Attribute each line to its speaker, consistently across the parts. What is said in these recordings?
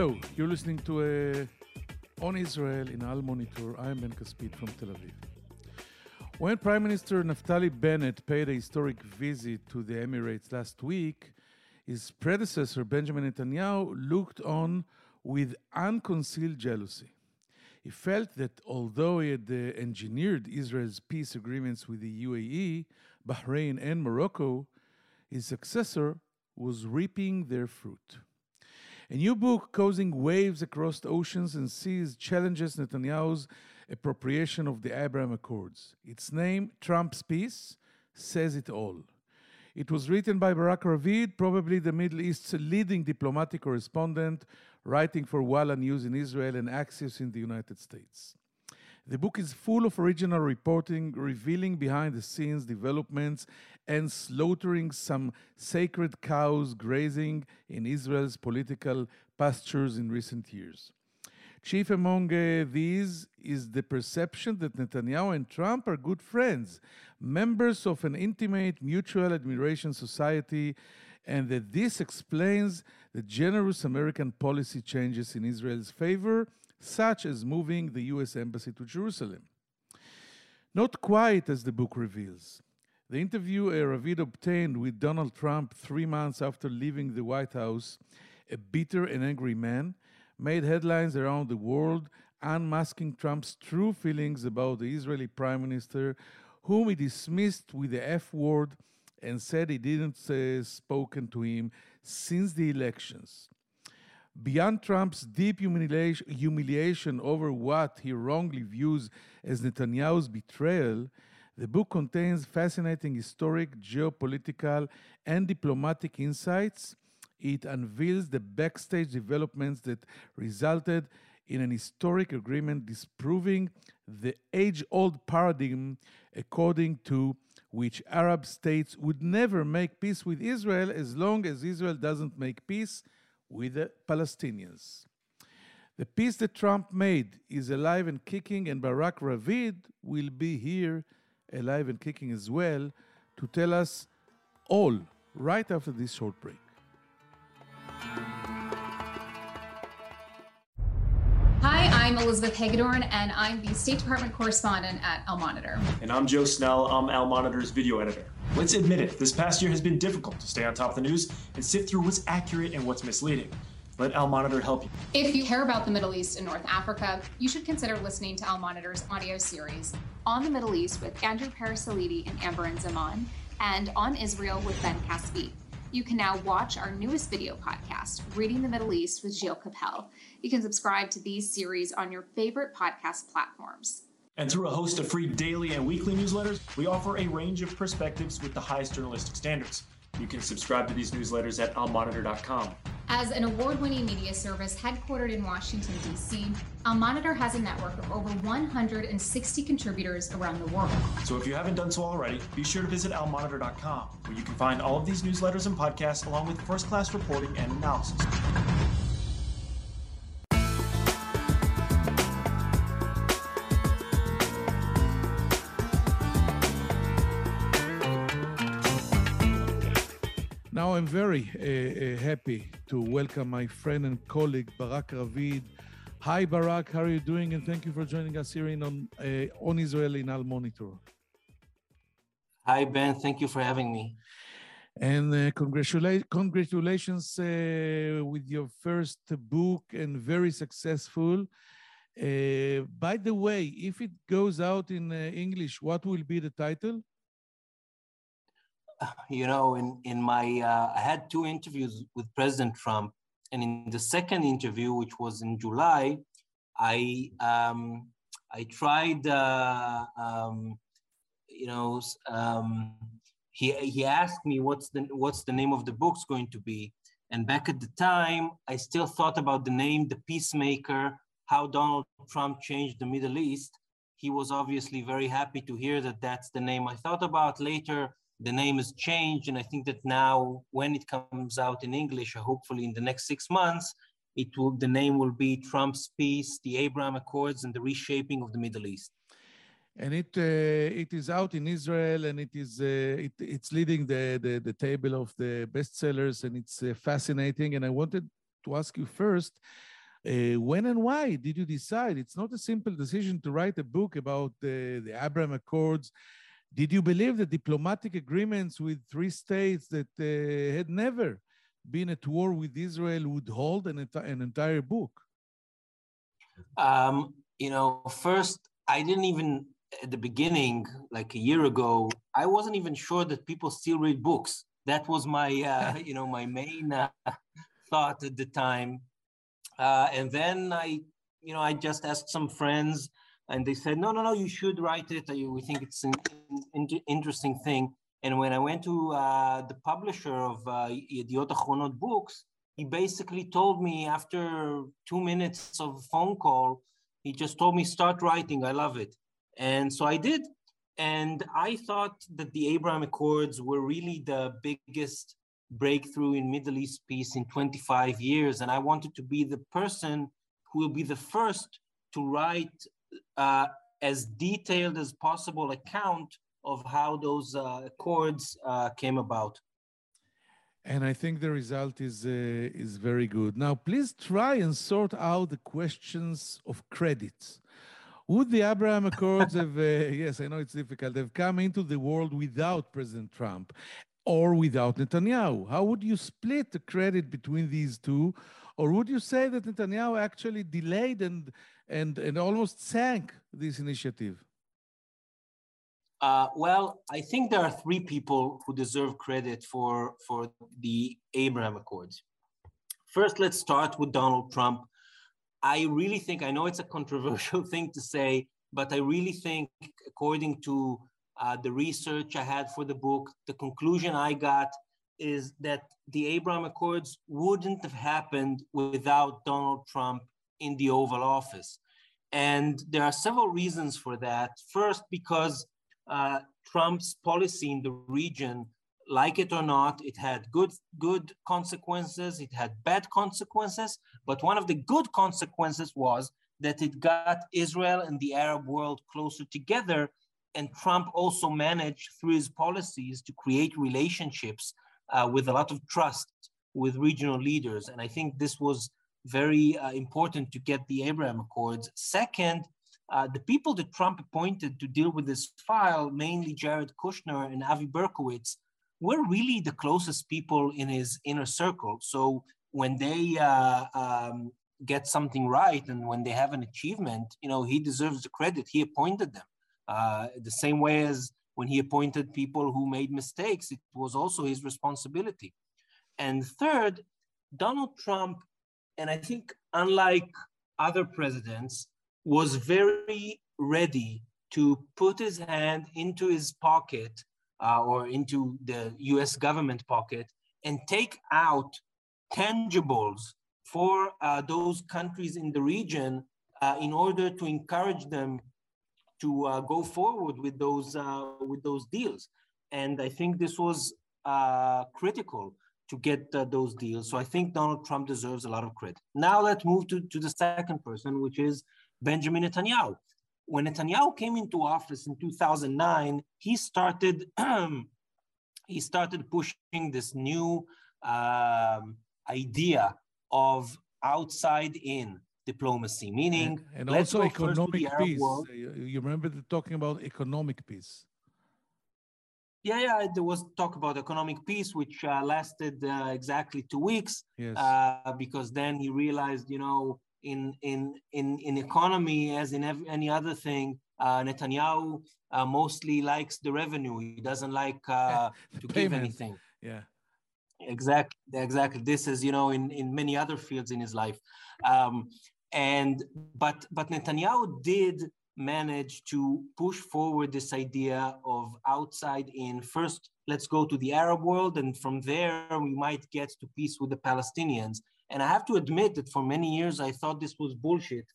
Speaker 1: Hello, you're listening to On Israel in Al Monitor. I'm Ben Caspit from Tel Aviv. When Prime Minister Naftali Bennett paid a historic visit to the Emirates last week, his predecessor Benjamin Netanyahu looked on with unconcealed jealousy. He felt that although he had uh, engineered Israel's peace agreements with the UAE, Bahrain, and Morocco, his successor was reaping their fruit. A new book causing waves across oceans and seas challenges Netanyahu's appropriation of the Abraham Accords. Its name, Trump's Peace, says it all. It was written by Barak Ravid, probably the Middle East's leading diplomatic correspondent, writing for Walla News in Israel and Axios in the United States. The book is full of original reporting, revealing behind the scenes developments and slaughtering some sacred cows grazing in Israel's political pastures in recent years. Chief among uh, these is the perception that Netanyahu and Trump are good friends, members of an intimate mutual admiration society, and that this explains the generous American policy changes in Israel's favor, such as moving the US Embassy to Jerusalem. Not quite as the book reveals. The interview Ravid obtained with Donald Trump three months after leaving the White House, a bitter and angry man, made headlines around the world, unmasking Trump's true feelings about the Israeli prime minister, whom he dismissed with the F word and said he didn't say spoken to him since the elections. Beyond Trump's deep humiliation, over what he wrongly views as Netanyahu's betrayal, the book contains fascinating historic, geopolitical, and diplomatic insights. It unveils the backstage developments that resulted in an historic agreement disproving the age old paradigm according to which Arab states would never make peace with Israel as long as Israel doesn't make peace with the Palestinians. The peace that Trump made is alive and kicking, and Barak Ravid will be here alive and kicking as well, to tell us all right after this short break.
Speaker 2: Hi, I'm Elizabeth Hagedorn, and I'm the State Department correspondent at Al Monitor.
Speaker 3: And I'm Joe Snell, I'm Al Monitor's video editor. Let's admit it, this past year has been difficult to stay on top of the news and sift through what's accurate and what's misleading. Let Al Monitor help you.
Speaker 2: If you care about the Middle East and North Africa, you should consider listening to Al Monitor's audio series on the Middle East with Andrew Parasiliti and Amberin Zaman, and on Israel with Ben Caspit. You can now watch our newest video podcast, Reading the Middle East with Gilles Kepel. You can subscribe to these series on your favorite podcast platforms.
Speaker 3: And through a host of free daily and weekly newsletters, we offer a range of perspectives with the highest journalistic standards. You can subscribe to these newsletters at almonitor.com.
Speaker 2: As an award winning media service headquartered in Washington, D.C., Al Monitor has a network of over 160 contributors around the world.
Speaker 3: So if you haven't done so already, be sure to visit almonitor.com, where you can find all of these newsletters and podcasts along with first class reporting and analysis.
Speaker 1: Now I'm very uh, uh, happy to welcome my friend and colleague Barak Ravid. Hi Barak, how are you doing? And thank you for joining us here in on, uh, on Israel in Al Monitor.
Speaker 4: Hi Ben, thank you for having me.
Speaker 1: And uh, congratula- congratulations uh, with your first book and very successful. Uh, by the way, if it goes out in English, what will be the title?
Speaker 4: You know, in, in my, uh, I had two interviews with President Trump. And in the second interview, which was in July, I, um, I tried, uh, um, you know, um, he, he asked me what's the, what's the name of the book's going to be. And back at the time, I still thought about the name, The Peacemaker, how Donald Trump changed the Middle East. He was obviously very happy to hear that that's the name I thought about. Later, the name has changed. And I think that now when it comes out in English, hopefully in the next six months, it will, the name will be Trump's peace, the Abraham Accords, and the reshaping of the Middle East.
Speaker 1: And it uh, it is out in Israel, and it is uh, it, it's leading the, the, the table of the bestsellers, and it's uh, fascinating. And I wanted to ask you first, Uh, when and why did you decide? It's not a simple decision to write a book about the, the Abraham Accords. Did you believe that diplomatic agreements with three states that uh, had never been at war with Israel would hold an, an entire book?
Speaker 4: Um, you know, first, I didn't even, at the beginning, like a year ago, I wasn't even sure that people still read books. That was my, uh, you know, my main uh, thought at the time. Uh, and then I, you know, I just asked some friends and they said, no, no, no, you should write it. We think it's an, interesting thing. And when I went to uh, the publisher of uh, Yediot books, he basically told me after two minutes of phone call, he just told me, start writing, I love it. And so I did. And I thought that the Abraham Accords were really the biggest breakthrough in Middle East peace in 25 years. And I wanted to be the person who will be the first to write uh, as detailed as possible account of how those uh, accords uh, came about.
Speaker 1: And I think the result is uh, is very good. Now, please try and sort out the questions of credit. Would the Abraham Accords have? Uh, yes, I know it's difficult. Have come into the world without President Trump, or without Netanyahu? How would you split the credit between these two? Or would you say that Netanyahu actually delayed and, and, and almost sank this initiative?
Speaker 4: Uh, well, I think there are three people who deserve credit for, for the Abraham Accords. First, let's start with Donald Trump. I really think, I know it's a controversial thing to say, but I really think, according to uh, the research I had for the book, the conclusion I got is that the Abraham Accords wouldn't have happened without Donald Trump in the Oval Office. And there are several reasons for that. First, because uh, Trump's policy in the region, like it or not, it had good, good consequences, it had bad consequences. But one of the good consequences was that it got Israel and the Arab world closer together. And Trump also managed through his policies to create relationships uh, with a lot of trust with regional leaders. And I think this was very uh, important to get the Abraham Accords. Second, uh, the people that Trump appointed to deal with this file, mainly Jared Kushner and Avi Berkowitz, were really the closest people in his inner circle. So when they uh, um, get something right and when they have an achievement, you know, he deserves the credit. He appointed them. Uh, the same way as when he appointed people who made mistakes, it was also his responsibility. And third, Donald Trump, and I think unlike other presidents, was very ready to put his hand into his pocket uh, or into the US government pocket and take out tangibles for uh, those countries in the region uh, in order to encourage them to uh, go forward with those, uh, with those deals. And I think this was uh, critical to get those deals. So I think Donald Trump deserves a lot of credit. Now let's move to, to the second person, which is Benjamin Netanyahu. When Netanyahu came into office in 2009, he started he started pushing this new um, idea of outside in diplomacy, meaning
Speaker 1: and, and also economic peace. You, you remember talking about economic peace.
Speaker 4: Yeah, yeah, there was talk about economic peace, which uh, lasted uh, exactly two weeks.
Speaker 1: Yes.
Speaker 4: Uh, because then he realized, you know, in in in in economy as in every, any other thing uh, Netanyahu uh, mostly likes the revenue he doesn't like uh, to payment. give anything
Speaker 1: yeah
Speaker 4: exactly exactly this is you know in in many other fields in his life um, and but but Netanyahu did manage to push forward this idea of outside in first let's go to the arab world and from there we might get to peace with the palestinians and I have to admit that for many years, I thought this was bullshit.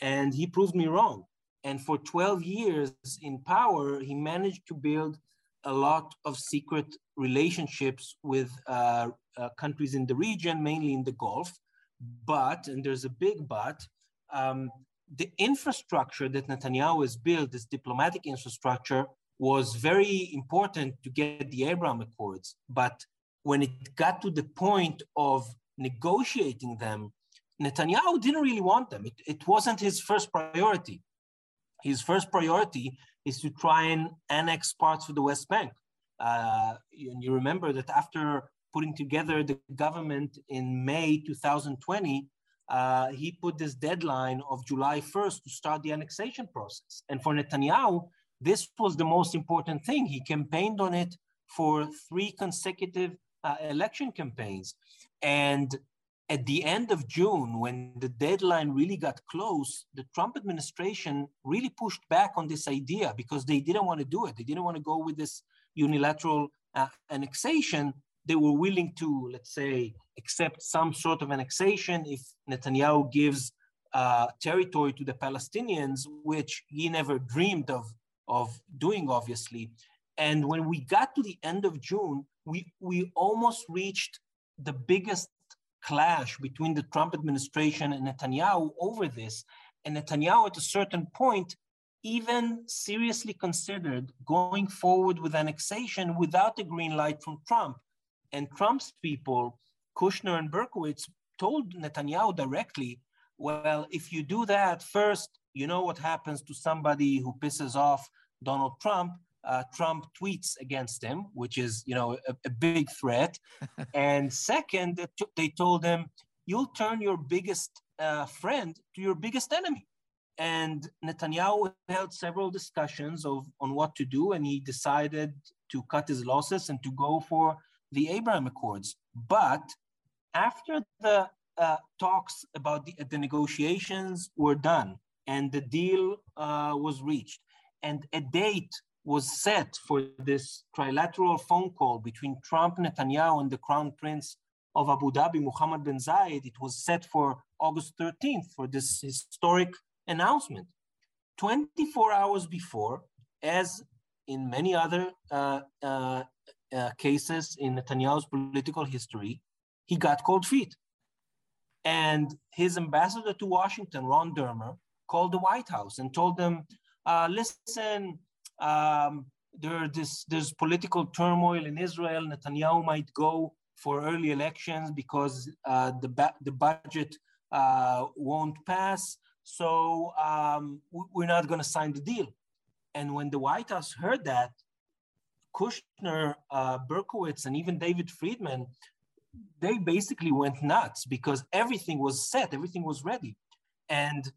Speaker 4: And he proved me wrong. And for 12 years in power, he managed to build a lot of secret relationships with uh, uh, countries in the region, mainly in the Gulf. But, and there's a big but, um, the infrastructure that Netanyahu has built, this diplomatic infrastructure, was very important to get the Abraham Accords. But when it got to the point of negotiating them, Netanyahu didn't really want them. It, it wasn't his first priority. His first priority is to try and annex parts of the West Bank. Uh, and you remember that after putting together the government in May 2020, uh, he put this deadline of July 1st to start the annexation process. And for Netanyahu, this was the most important thing. He campaigned on it for three consecutive uh, election campaigns. And at the end of June, when the deadline really got close, the Trump administration really pushed back on this idea because they didn't want to do it. They didn't want to go with this unilateral uh, annexation. They were willing to, let's say, accept some sort of annexation if Netanyahu gives uh, territory to the Palestinians, which he never dreamed of, of doing, obviously. And when we got to the end of June, we, we almost reached the biggest clash between the Trump administration and Netanyahu over this. And Netanyahu, at a certain point, even seriously considered going forward with annexation without a green light from Trump. And Trump's people, Kushner and Berkowitz, told Netanyahu directly, well, if you do that, first, you know what happens to somebody who pisses off Donald Trump. Uh, Trump tweets against him, which is, you know, a, a big threat. and second, they told him, you'll turn your biggest uh, friend to your biggest enemy. And Netanyahu held several discussions of on what to do, and he decided to cut his losses and to go for the Abraham Accords. But after the uh, talks about the, the, negotiations were done and the deal uh, was reached, and a date was set for this trilateral phone call between Trump, Netanyahu, and the Crown Prince of Abu Dhabi, Mohammed bin Zayed. It was set for August 13th for this historic announcement. 24 hours before, as in many other uh, uh, uh, cases in Netanyahu's political history, he got cold feet. And his ambassador to Washington, Ron Dermer, called the White House and told them, uh, listen, um, there, this, there's political turmoil in Israel. Netanyahu might go for early elections because uh, the, ba- the budget uh, won't pass. So um, we're not going to sign the deal. And when the White House heard that, Kushner, uh, Berkowitz, and even David Friedman, they basically went nuts because everything was set, everything was ready. And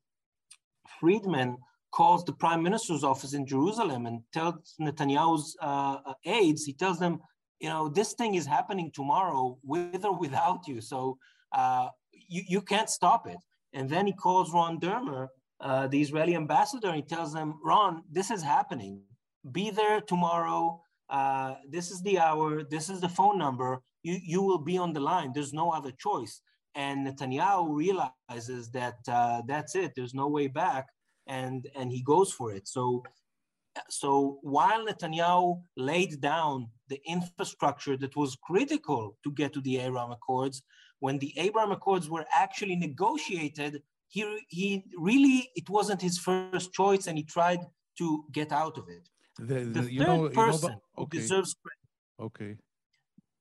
Speaker 4: Friedman calls the prime minister's office in Jerusalem and tells Netanyahu's uh, uh, aides, he tells them, you know, this thing is happening tomorrow with or without you. So uh, you, you can't stop it. And then he calls Ron Dermer, uh, the Israeli ambassador, and he tells them, Ron, this is happening. Be there tomorrow. Uh, this is the hour. This is the phone number. You, you will be on the line. There's no other choice. And Netanyahu realizes that uh, that's it. There's no way back and and he goes for it. So so while Netanyahu laid down the infrastructure that was critical to get to the Abraham Accords, when the Abraham Accords were actually negotiated, he, he really, it wasn't his first choice and he tried to get out of it. The, the, the third know, person you know, okay. who deserves credit.
Speaker 1: Okay.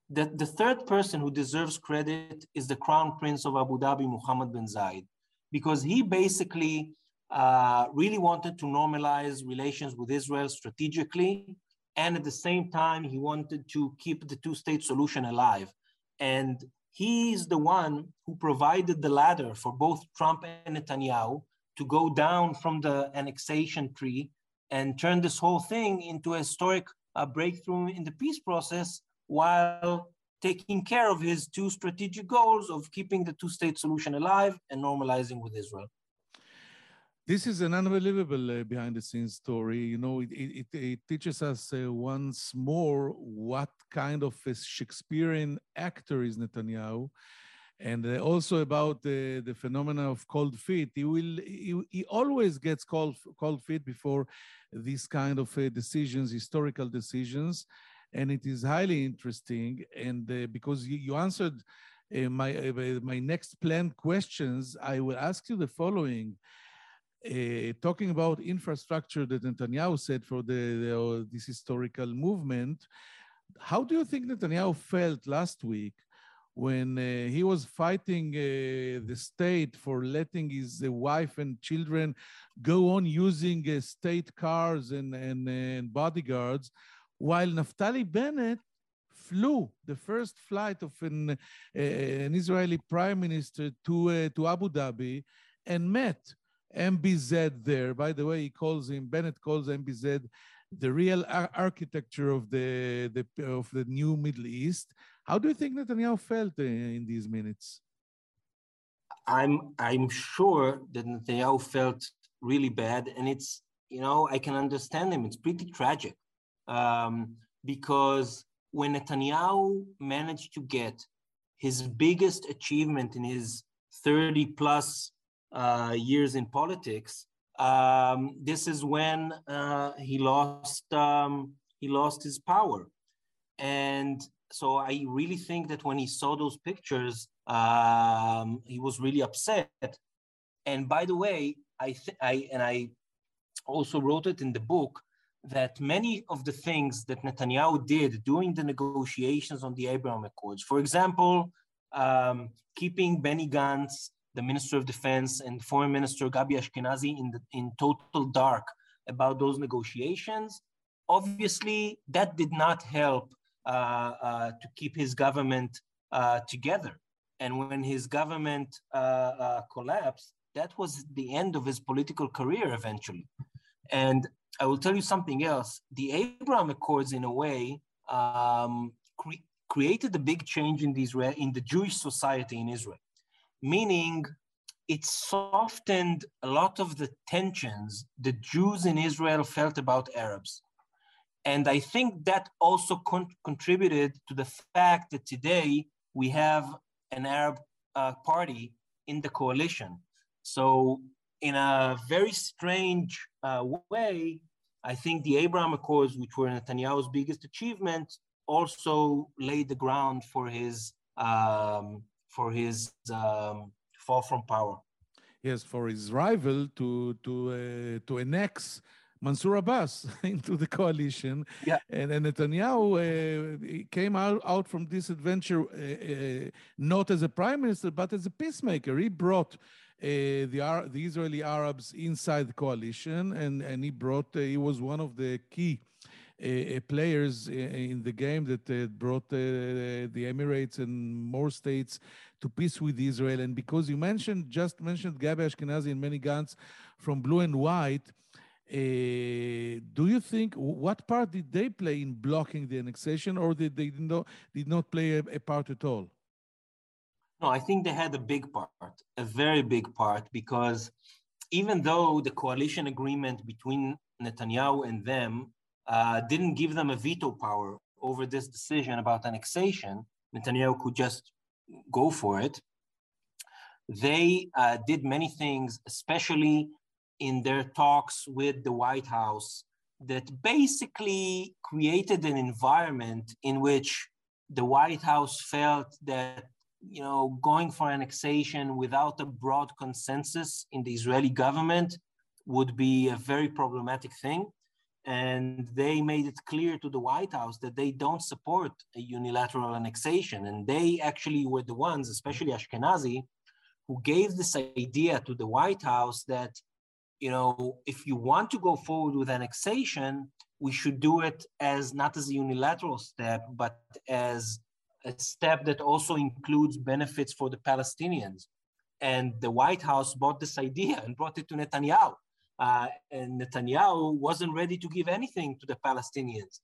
Speaker 4: The, the third person who deserves credit is the Crown Prince of Abu Dhabi, Mohammed bin Zayed, because he basically uh, really wanted to normalize relations with Israel strategically. And at the same time, he wanted to keep the two state solution alive. And he's the one who provided the ladder for both Trump and Netanyahu to go down from the annexation tree and turn this whole thing into a historic uh, breakthrough in the peace process while taking care of his two strategic goals of keeping the two state solution alive and normalizing with Israel.
Speaker 1: This is an unbelievable uh, behind the scenes story. You know, it, it, it teaches us uh, once more what kind of a Shakespearean actor is Netanyahu. And uh, also about the, the phenomena of cold feet. He will he, he always gets cold, cold feet before these kind of uh, decisions, historical decisions. And it is highly interesting. And uh, because you, answered uh, my, my next planned questions, I will ask you the following uh, talking about infrastructure that Netanyahu said for the, the uh, this historical movement, how do you think Netanyahu felt last week when uh, he was fighting uh, the state for letting his uh, wife and children go on using uh, state cars and, and, and bodyguards, while Naftali Bennett flew the first flight of an, uh, an Israeli prime minister to, uh, to Abu Dhabi and met MBZ there. By the way, he calls him, Bennett calls MBZ the real ar architecture of the, the, of the new Middle East. How do you think Netanyahu felt in these minutes?
Speaker 4: I'm I'm sure that Netanyahu felt really bad, and it's you know I can understand him. It's pretty tragic um, because when Netanyahu managed to get his biggest achievement in his 30 plus uh, years in politics, um, this is when uh, he lost um, he lost his power, and so I really think that when he saw those pictures, um, he was really upset. And by the way, I, th- I and I also wrote it in the book that many of the things that Netanyahu did during the negotiations on the Abraham Accords, for example, um, keeping Benny Gantz, the Minister of Defense, and Foreign Minister Gabi Ashkenazi in, the, in total dark about those negotiations, obviously that did not help uh, uh, to keep his government uh, together. And when his government collapsed, that was the end of his political career eventually. And I will tell you something else. The Abraham Accords, in a way, um, cre- created a big change in, the Israel, in the Jewish society in Israel, meaning it softened a lot of the tensions the Jews in Israel felt about Arabs. And I think that also con- contributed to the fact that today we have an Arab uh, party in the coalition. So, in a very strange uh, way, I think the Abraham Accords, which were Netanyahu's biggest achievement, also laid the ground for his um, for his um, fall from power.
Speaker 1: Yes, for his rival to to uh, to annex Mansour Abbas into the coalition.
Speaker 4: Yeah.
Speaker 1: And, and Netanyahu uh, came out, out from this adventure uh, uh, not as a prime minister, but as a peacemaker. He brought uh, the, the Israeli Arabs inside the coalition, and, and he brought, uh, he was one of the key players in the game that brought the Emirates and more states to peace with Israel. And because you mentioned, just mentioned Gabi Ashkenazi and Benny Gantz from Blue and White, uh, do you think what part did they play in blocking the annexation, or did they did not, did not play a, a, part at all?
Speaker 4: No, I think they had a big part, a very big part, because even though the coalition agreement between Netanyahu and them uh, didn't give them a veto power over this decision about annexation, Netanyahu could just go for it. They uh, did many things, especially in their talks with the White House that basically created an environment in which the White House felt that you know going for annexation without a broad consensus in the Israeli government would be a very problematic thing and they made it clear to the White House that they don't support a unilateral annexation and they actually were the ones especially Ashkenazi who gave this idea to the White House that you know, if you want to go forward with annexation, we should do it as not as a unilateral step, but as a step that also includes benefits for the Palestinians. And the White House bought this idea and brought it to Netanyahu. Uh, and Netanyahu wasn't ready to give anything to the Palestinians.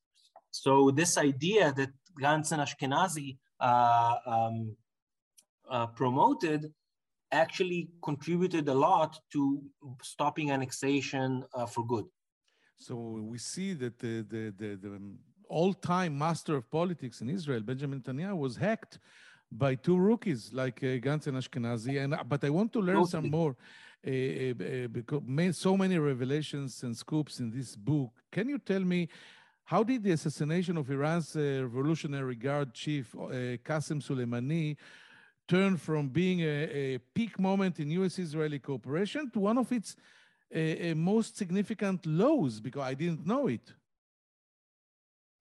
Speaker 4: So this idea that Gantz and Ashkenazi uh, um, uh, promoted actually contributed a lot to stopping annexation uh, for good.
Speaker 1: So we see that the, the, the, the all-time master of politics in Israel, Benjamin Netanyahu, was hacked by two rookies like uh, Gantz and Ashkenazi. And but I want to learn some more uh, uh, uh because so many revelations and scoops in this book. Can you tell me? How did the assassination of Iran's Revolutionary Guard chief Qasem Soleimani turn from being a, a peak moment in US Israeli cooperation to one of its most significant lows because I didn't know it.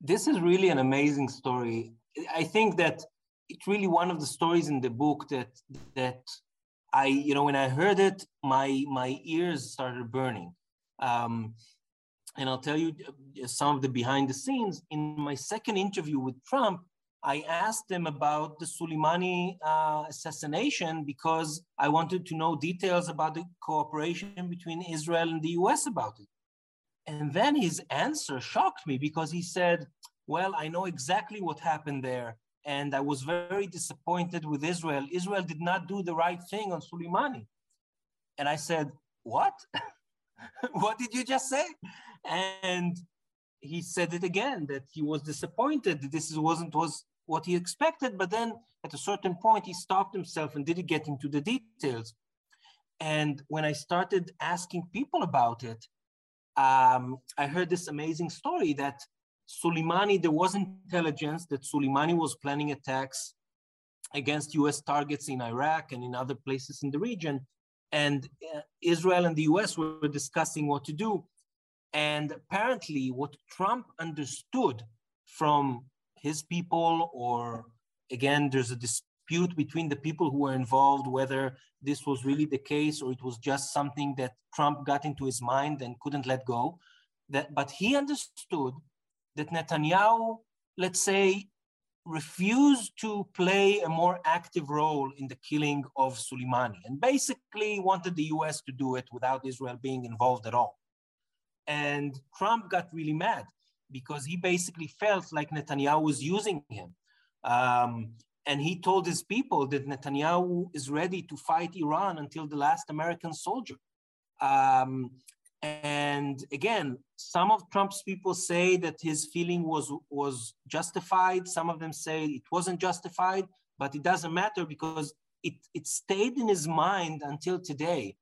Speaker 4: This is really an amazing story. I think that it's really one of the stories in the book that that I, you know, when I heard it, my my ears started burning. Um, and I'll tell you uh, some of the behind the scenes. In my second interview with Trump, I asked him about the Soleimani uh, assassination because I wanted to know details about the cooperation between Israel and the US about it. And then his answer shocked me because he said, Well, I know exactly what happened there. And I was very disappointed with Israel. Israel did not do the right thing on Soleimani. And I said, What? what did you just say? And he said it again that he was disappointed this wasn't was what he expected. But then at a certain point, he stopped himself and didn't get into the details. And when I started asking people about it, um, I heard this amazing story that Soleimani, there was intelligence that Soleimani was planning attacks against US targets in Iraq and in other places in the region. And uh, Israel and the US were discussing what to do. And apparently, what Trump understood from his people, or again, there's a dispute between the people who were involved whether this was really the case or it was just something that Trump got into his mind and couldn't let go. That, but he understood that Netanyahu, let's say, refused to play a more active role in the killing of Soleimani and basically wanted the US to do it without Israel being involved at all. And Trump got really mad because he basically felt like Netanyahu was using him. Um, and he told his people that Netanyahu is ready to fight Iran until the last American soldier. Um, and again, some of Trump's people say that his feeling was, was justified. Some of them say it wasn't justified, but it doesn't matter because it, it stayed in his mind until today.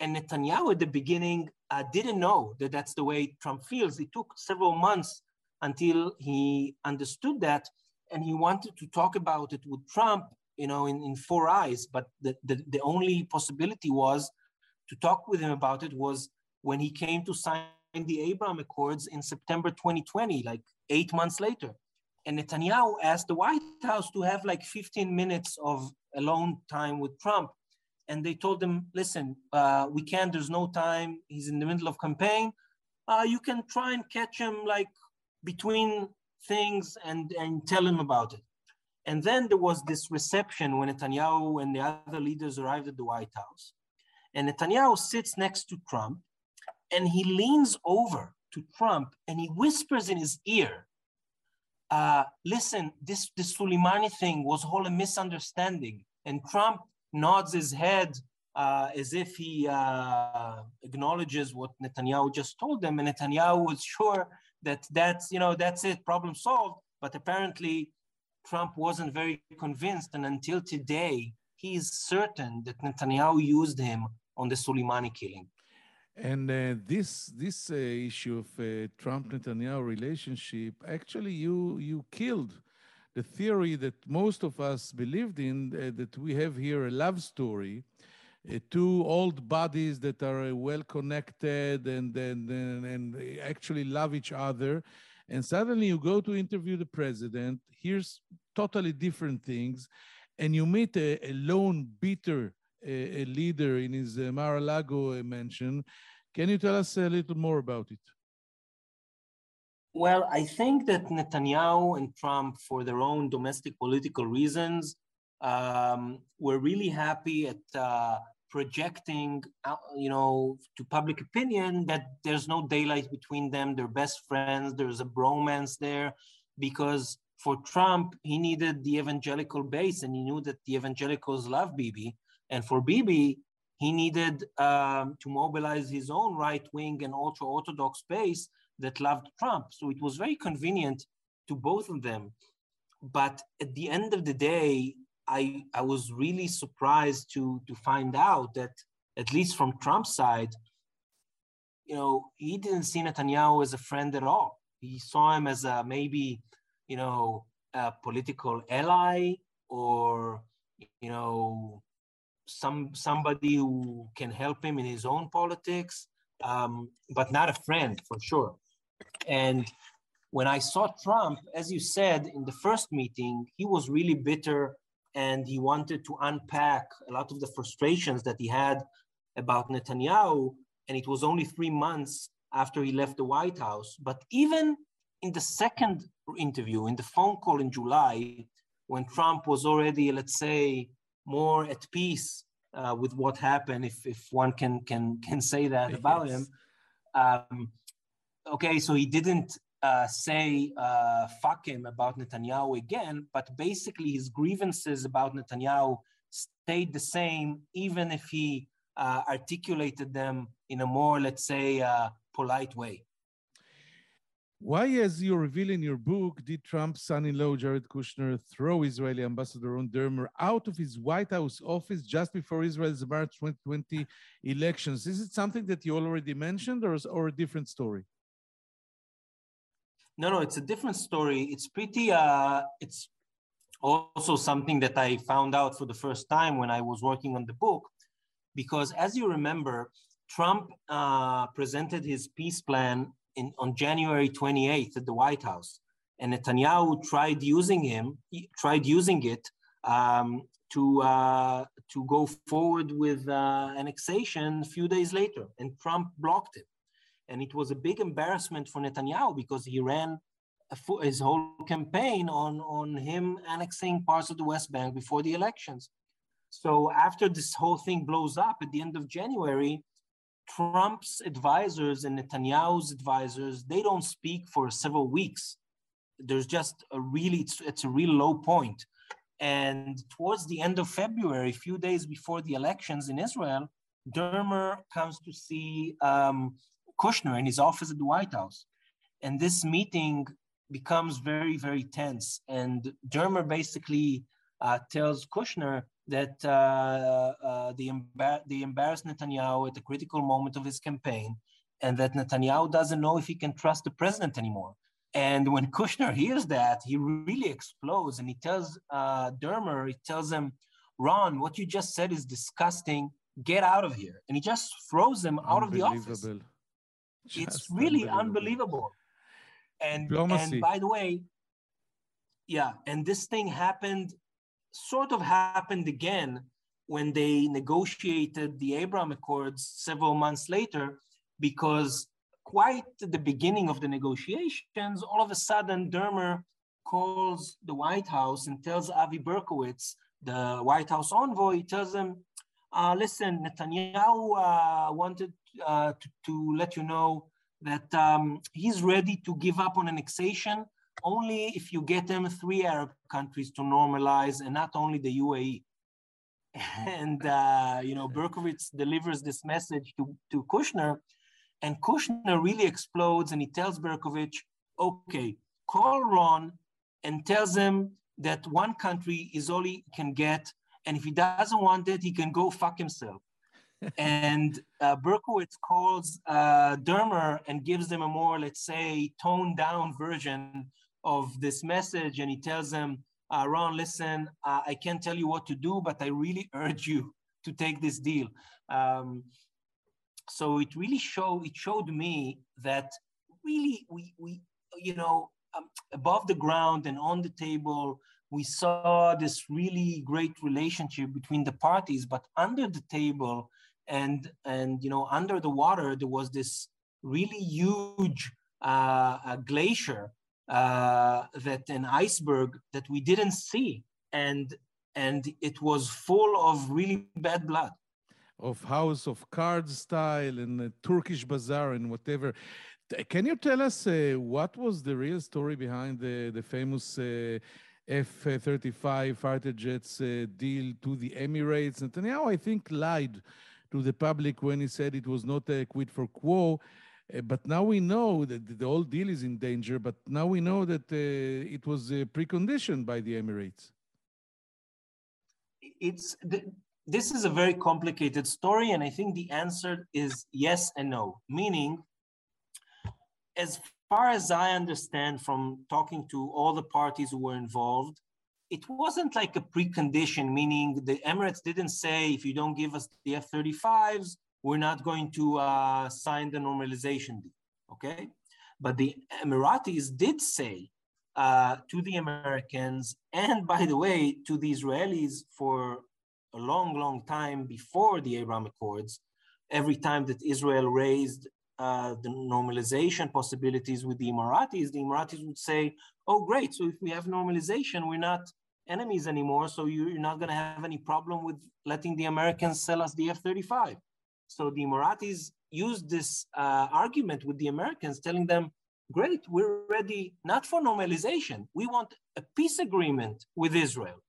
Speaker 4: And Netanyahu at the beginning uh, didn't know that that's the way Trump feels. It took several months until he understood that. And he wanted to talk about it with Trump, you know, in, in four eyes. But the, the, the only possibility was to talk with him about it was when he came to sign the Abraham Accords in September 2020, like eight months later. And Netanyahu asked the White House to have like 15 minutes of alone time with Trump. And they told him, listen, uh, we can't, there's no time. He's in the middle of campaign. Uh, you can try and catch him like between things and, and tell him about it. And then there was this reception when Netanyahu and the other leaders arrived at the White House. And Netanyahu sits next to Trump and he leans over to Trump and he whispers in his ear, uh, listen, this, this Soleimani thing was all a misunderstanding. And Trump nods his head uh, as if he uh, acknowledges what Netanyahu just told them. And Netanyahu was sure that that's, you know, that's it, problem solved. But apparently Trump wasn't very convinced. And until today, he is certain that Netanyahu used him on the Soleimani killing.
Speaker 1: And uh, this this uh, issue of uh, Trump Netanyahu relationship, actually, you you killed the theory that most of us believed in uh, that we have here a love story, uh, two old bodies that are uh, well connected and, and and and actually love each other, and suddenly you go to interview the president, here's totally different things, and you meet a, a lone bitter a, a leader in his uh, Mar-a-Lago mansion. Can you tell us a little more about it?
Speaker 4: Well, I think that Netanyahu and Trump, for their own domestic political reasons, um, were really happy at uh, projecting, you know, to public opinion that there's no daylight between them. They're best friends. There's a bromance there, because for Trump, he needed the evangelical base, and he knew that the evangelicals love Bibi, and for Bibi, he needed um, to mobilize his own right wing and ultra orthodox base that loved Trump. So it was very convenient to both of them. But at the end of the day, I, I was really surprised to, to find out that, at least from Trump's side, you know, he didn't see Netanyahu as a friend at all. He saw him as a maybe, you know, a political ally or, you know, some somebody who can help him in his own politics, um, but not a friend for sure. And when I saw Trump, as you said in the first meeting, he was really bitter and he wanted to unpack a lot of the frustrations that he had about Netanyahu. And it was only three months after he left the White House. But even in the second interview, in the phone call in July, when Trump was already, let's say, more at peace uh, with what happened, if, if one can, can, can say that about yes. him. Um, okay, so he didn't uh, say uh, fuck him about Netanyahu again, but basically his grievances about Netanyahu stayed the same, even if he uh, articulated them in a more, let's say, uh, polite way.
Speaker 1: Why, as you reveal in your book, did Trump's son in law, Jared Kushner, throw Israeli Ambassador Ron Dermer out of his White House office just before Israel's March 2020 elections? Is it something that you already mentioned or, or a different story?
Speaker 4: No, no, it's a different story. It's pretty, uh, it's also something that I found out for the first time when I was working on the book. Because as you remember, Trump uh, presented his peace plan in, on January 28th at the White House. And Netanyahu tried using him, tried using it um, to, uh, to go forward with uh, annexation a few days later. And Trump blocked it. And it was a big embarrassment for Netanyahu because he ran his whole campaign on, on him annexing parts of the West Bank before the elections. So after this whole thing blows up at the end of January, Trump's advisors and Netanyahu's advisors, they don't speak for several weeks. There's just a really, it's, it's a real low point. And towards the end of February, a few days before the elections in Israel, Dermer comes to see um, Kushner in his office at the White House. And this meeting becomes very, very tense. And Dermer basically uh, tells Kushner that uh, uh, the, embar- the embarrassed Netanyahu at a critical moment of his campaign, and that Netanyahu doesn't know if he can trust the president anymore. And when Kushner hears that, he really explodes and he tells uh, Dermer, he tells him, Ron, what you just said is disgusting. Get out of here. And he just throws him out of the office. Just it's really unbelievable. unbelievable. And, and by the way, yeah, and this thing happened, sort of happened again when they negotiated the Abraham Accords several months later, because quite at the beginning of the negotiations, all of a sudden Dermer calls the White House and tells Avi Berkowitz, the White House envoy, he tells him, uh, listen, Netanyahu uh, wanted uh, to, to, let you know that um, he's ready to give up on annexation only if you get them three Arab countries to normalize and not only the UAE. And, uh, you know, Berkowitz delivers this message to, to Kushner, and Kushner really explodes and he tells Berkowitz, okay, call Ron and tells him that one country is all he can get and if he doesn't want it, he can go fuck himself. and uh, Berkowitz calls uh, Dermer and gives them a more, let's say, toned down version of this message. And he tells them, uh, Ron, listen, uh, I can't tell you what to do, but I really urge you to take this deal. Um, so it really showed, it showed me that really we, we you know, um, above the ground and on the table, we saw this really great relationship between the parties, but under the table and and you know under the water there was this really huge uh, glacier uh, that an iceberg that we didn't see, and and it was full of really bad blood.
Speaker 1: Of House of Cards style and the Turkish bazaar and whatever. Can you tell us uh, what was the real story behind the the famous? Uh, F-35 fighter jets uh, deal to the Emirates. Netanyahu, I think, lied to the public when he said it was not a quid for quo. Uh, but now we know that the whole deal is in danger, but now we know that uh, it was uh, preconditioned by the Emirates.
Speaker 4: It's the, this is a very complicated story, and I think the answer is yes and no. Meaning, as far as I understand from talking to all the parties who were involved, it wasn't like a precondition, meaning the Emirates didn't say, if you don't give us the F 35s, we're not going to uh, sign the normalization deal. Okay. But the Emiratis did say uh, to the Americans, and by the way, to the Israelis for a long, long time before the Abraham Accords, every time that Israel raised uh, the normalization possibilities with the Emiratis, the Emiratis would say, oh, great, so if we have normalization, we're not enemies anymore, so you're not going to have any problem with letting the Americans sell us the F 35. So the Emiratis used this uh, argument with the Americans, telling them, great, we're ready not for normalization. We want a peace agreement with Israel.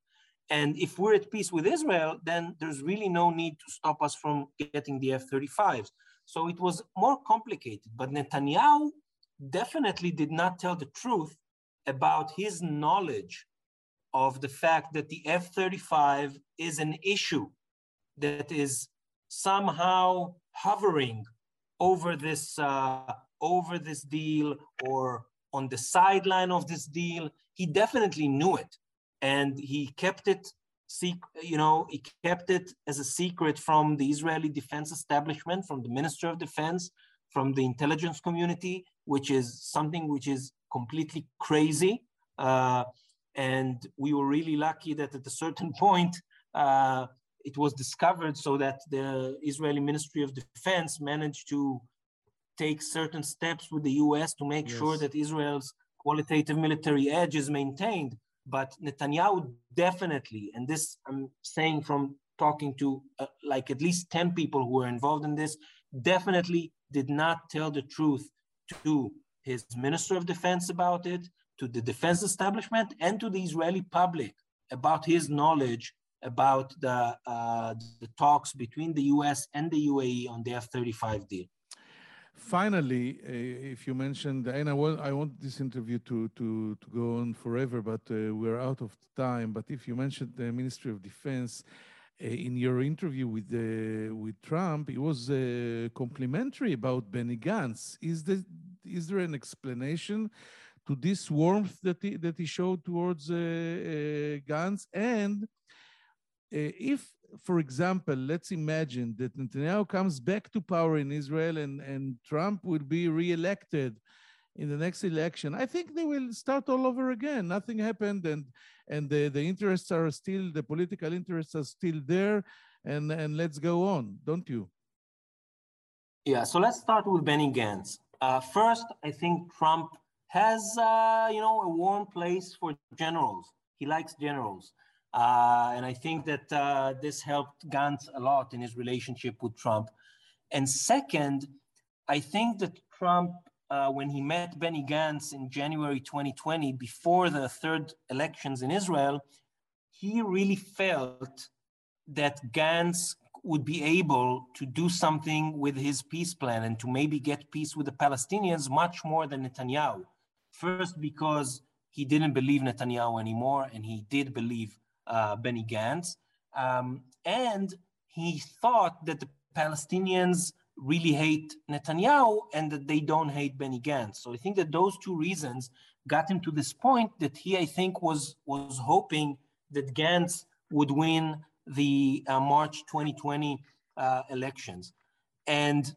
Speaker 4: And if we're at peace with Israel, then there's really no need to stop us from getting the F 35s. So it was more complicated. But Netanyahu definitely did not tell the truth about his knowledge of the fact that the F 35 is an issue that is somehow hovering over this uh, over this deal or on the sideline of this deal. He definitely knew it, and he kept it. You know, he kept it as a secret from the Israeli defense establishment, from the Minister of Defense, from the intelligence community, which is something which is completely crazy. Uh, and we were really lucky that at a certain point, uh, it was discovered so that the Israeli Ministry of Defense managed to take certain steps with the US to make yes. sure that Israel's qualitative military edge is maintained. But Netanyahu definitely, and this I'm saying from talking to uh, like at least 10 people who were involved in this, definitely did not tell the truth to his Minister of Defense about it, to the defense establishment, and to the Israeli public about his knowledge about the, uh, the talks between the US and the UAE on the F 35 deal.
Speaker 1: Finally, uh, if you mentioned, and I want, I want this interview to, to, to go on forever, but uh, we're out of time. But if you mentioned the Ministry of Defense, uh, in your interview with uh, with Trump, it was uh, complimentary about Benny Gantz. Is there is there an explanation to this warmth that he that he showed towards Gantz? And if for example, let's imagine that Netanyahu comes back to power in Israel and, and Trump would be reelected in the next election. I think they will start all over again. Nothing happened, and and the, the interests are still the political interests are still there, and and let's go on, don't you?
Speaker 4: Yeah. So let's start with Benny Gantz. Uh, first, I think Trump has uh, you know a warm place for generals. He likes generals. Uh, and I think that uh, this helped Gantz a lot in his relationship with Trump. And second, I think that Trump, uh, when he met Benny Gantz in January 2020, before the third elections in Israel, he really felt that Gantz would be able to do something with his peace plan and to maybe get peace with the Palestinians much more than Netanyahu. First, because he didn't believe Netanyahu anymore, and he did believe uh, Benny Gantz. Um, and he thought that the Palestinians really hate Netanyahu and that they don't hate Benny Gantz. So I think that those two reasons got him to this point that he, I think, was was hoping that Gantz would win the uh, March 2020 uh, elections. And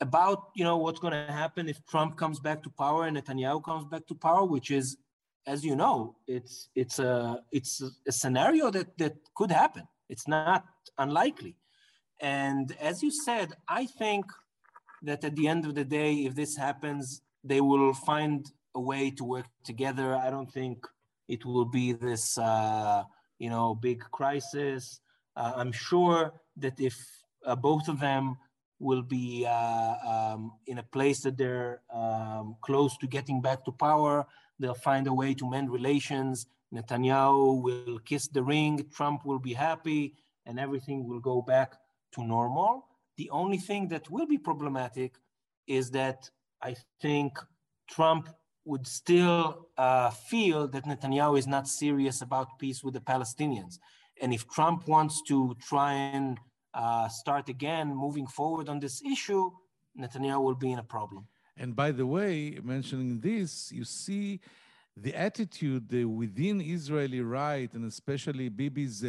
Speaker 4: about you know what's going to happen if Trump comes back to power and Netanyahu comes back to power, which is as you know, it's it's a it's a scenario that that could happen. It's not unlikely. And as you said, I think that at the end of the day, if this happens, they will find a way to work together. I don't think it will be this uh, you know big crisis. Uh, I'm sure that if uh, both of them will be uh, um, in a place that they're um, close to getting back to power, They'll find a way to mend relations. Netanyahu will kiss the ring. Trump will be happy, and everything will go back to normal. The only thing that will be problematic is that I think Trump would still uh, feel that Netanyahu is not serious about peace with the Palestinians. And if Trump wants to try and uh, start again moving forward on this issue, Netanyahu will be in a problem.
Speaker 1: And by the way, mentioning this, you see the attitude within Israeli right, and especially Bibi's uh,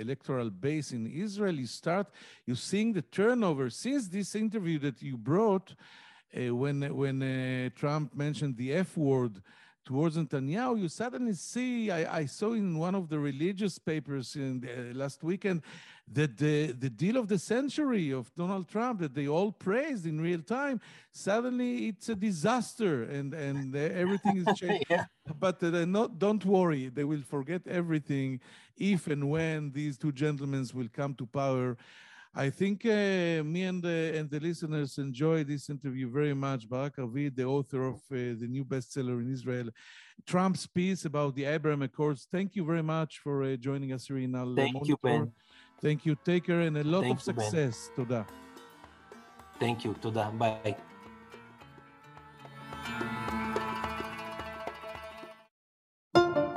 Speaker 1: electoral base in Israel, you start, you seeing the turnover since this interview that you brought. uh, when when uh, Trump mentioned the F word towards Netanyahu, you suddenly see. I, I saw in one of the religious papers in the, last weekend that the, the deal of the century of Donald Trump that they all praised in real time, suddenly it's a disaster and, and everything is changed. yeah. But uh, not, don't worry, they will forget everything if and when these two gentlemen will come to power. I think uh, me and the, and the listeners enjoy this interview very much. Barak Ravid, the author of uh, the new bestseller in Israel, Trump's Peace about the Abraham Accords. Thank you very much for uh, joining us here in our
Speaker 4: Thank
Speaker 1: monitor.
Speaker 4: you, Ben.
Speaker 1: Thank you. Take care and a lot
Speaker 4: Thank
Speaker 1: of success.
Speaker 4: You,
Speaker 1: Toda.
Speaker 4: Thank you. Toda. Bye.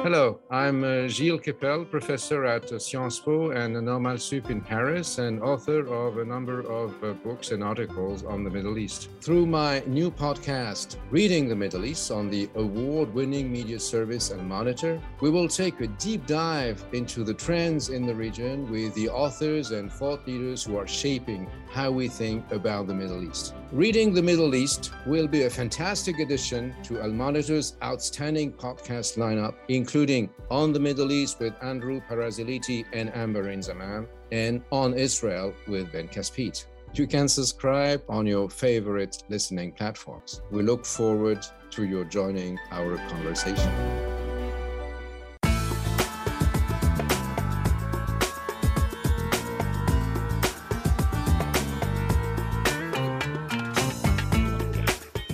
Speaker 5: Hello, I'm uh, Gilles Kepel, professor at uh, Sciences Po and Normale Sup in Paris, and author of a number of uh, books and articles on the Middle East. Through my new podcast, Reading the Middle East, on the award winning media service Al Monitor, we will take a deep dive into the trends in the region with the authors and thought leaders who are shaping how we think about the Middle East. Reading the Middle East will be a fantastic addition to Al Monitor's outstanding podcast lineup, including Including on the Middle East with Andrew Parasiliti and Amberin Zaman, and On Israel with Ben Caspit. You can subscribe on your favorite listening platforms. We look forward to your joining our conversation.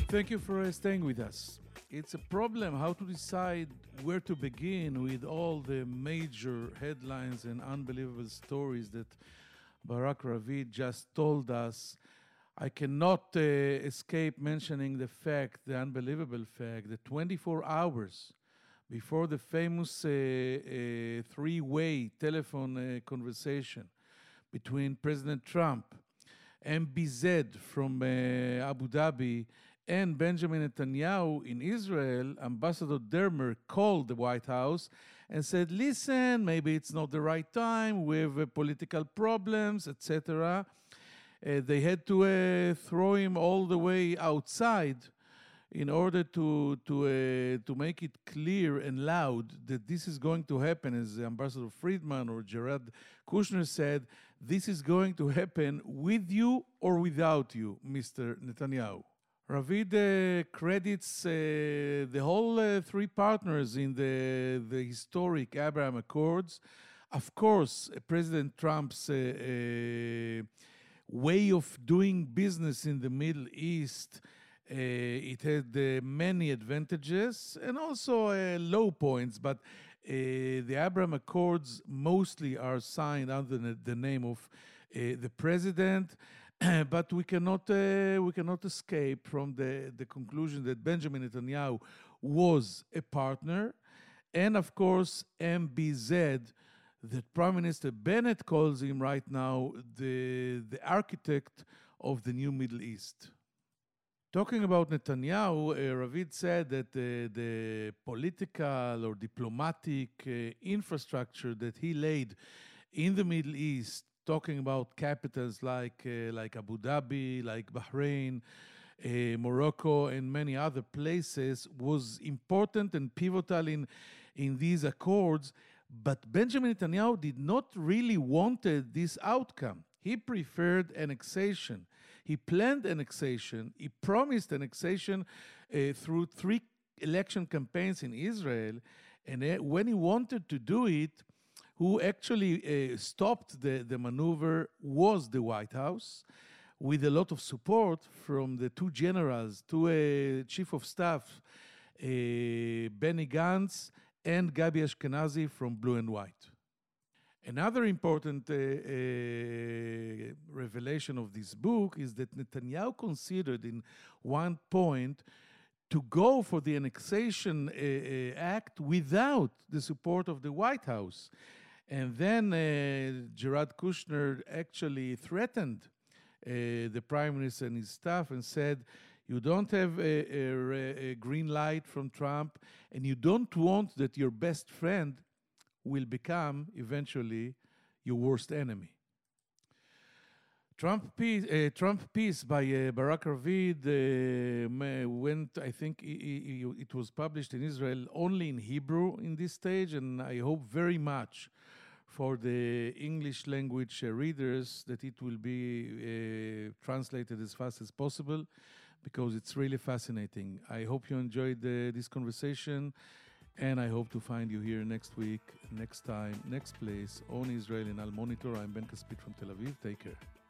Speaker 1: Thank you for staying with us. It's a problem how to decide where to begin with all the major headlines and unbelievable stories that Barak Ravid just told us. I cannot uh, escape mentioning the fact, the unbelievable fact, that 24 hours before the famous uh, uh, three way telephone uh, conversation between President Trump, MBZ from uh, Abu Dhabi, and Benjamin Netanyahu in Israel, Ambassador Dermer called the White House and said, "Listen, maybe it's not the right time. We have uh, political problems, etc." Uh, they had to uh, throw him all the way outside in order to to uh, to make it clear and loud that this is going to happen, as Ambassador Friedman or Jared Kushner said, this is going to happen with you or without you, Mr. Netanyahu. Ravid uh, credits uh, the whole uh, three partners in the, the historic Abraham Accords. Of course, President Trump's uh, uh, way of doing business in the Middle East, uh, it had many advantages and also low points, but the Abraham Accords mostly are signed under the name of the president. but we cannot uh, we cannot escape from the, the conclusion that Benjamin Netanyahu was a partner, and of course MBZ, that Prime Minister Bennett calls him right now the the architect of the new Middle East. Talking about Netanyahu, uh, Ravid said that uh, the political or diplomatic uh, infrastructure that he laid in the Middle East talking about capitals like uh, like Abu Dhabi, like Bahrain, uh, Morocco, and many other places was important and pivotal in in these accords. But Benjamin Netanyahu did not really wanted this outcome. He preferred annexation. He planned annexation. He promised annexation uh, through three election campaigns in Israel. And uh, when he wanted to do it, who actually uh, stopped the, the maneuver was the White House, with a lot of support from the two generals, two uh, chief of staff, uh, Benny Gantz and Gabi Ashkenazi from Blue and White. Another important uh, uh, revelation of this book is that Netanyahu considered in one point to go for the annexation uh, act without the support of the White House. And then uh, Jared Kushner actually threatened uh, the prime minister and his staff and said, you don't have a, a, a, green light from Trump, and you don't want that your best friend will become eventually your worst enemy. Trump Peace, uh, Trump Peace by uh, Barak Ravid uh, went. I think it was published in Israel only in Hebrew in this stage, and I hope very much for the English language uh, readers that it will be uh, translated as fast as possible because it's really fascinating. I hope you enjoyed the, this conversation. And I hope to find you here next week, next time, next place on Israel in Al Monitor. I'm Ben Caspit from Tel Aviv. Take care.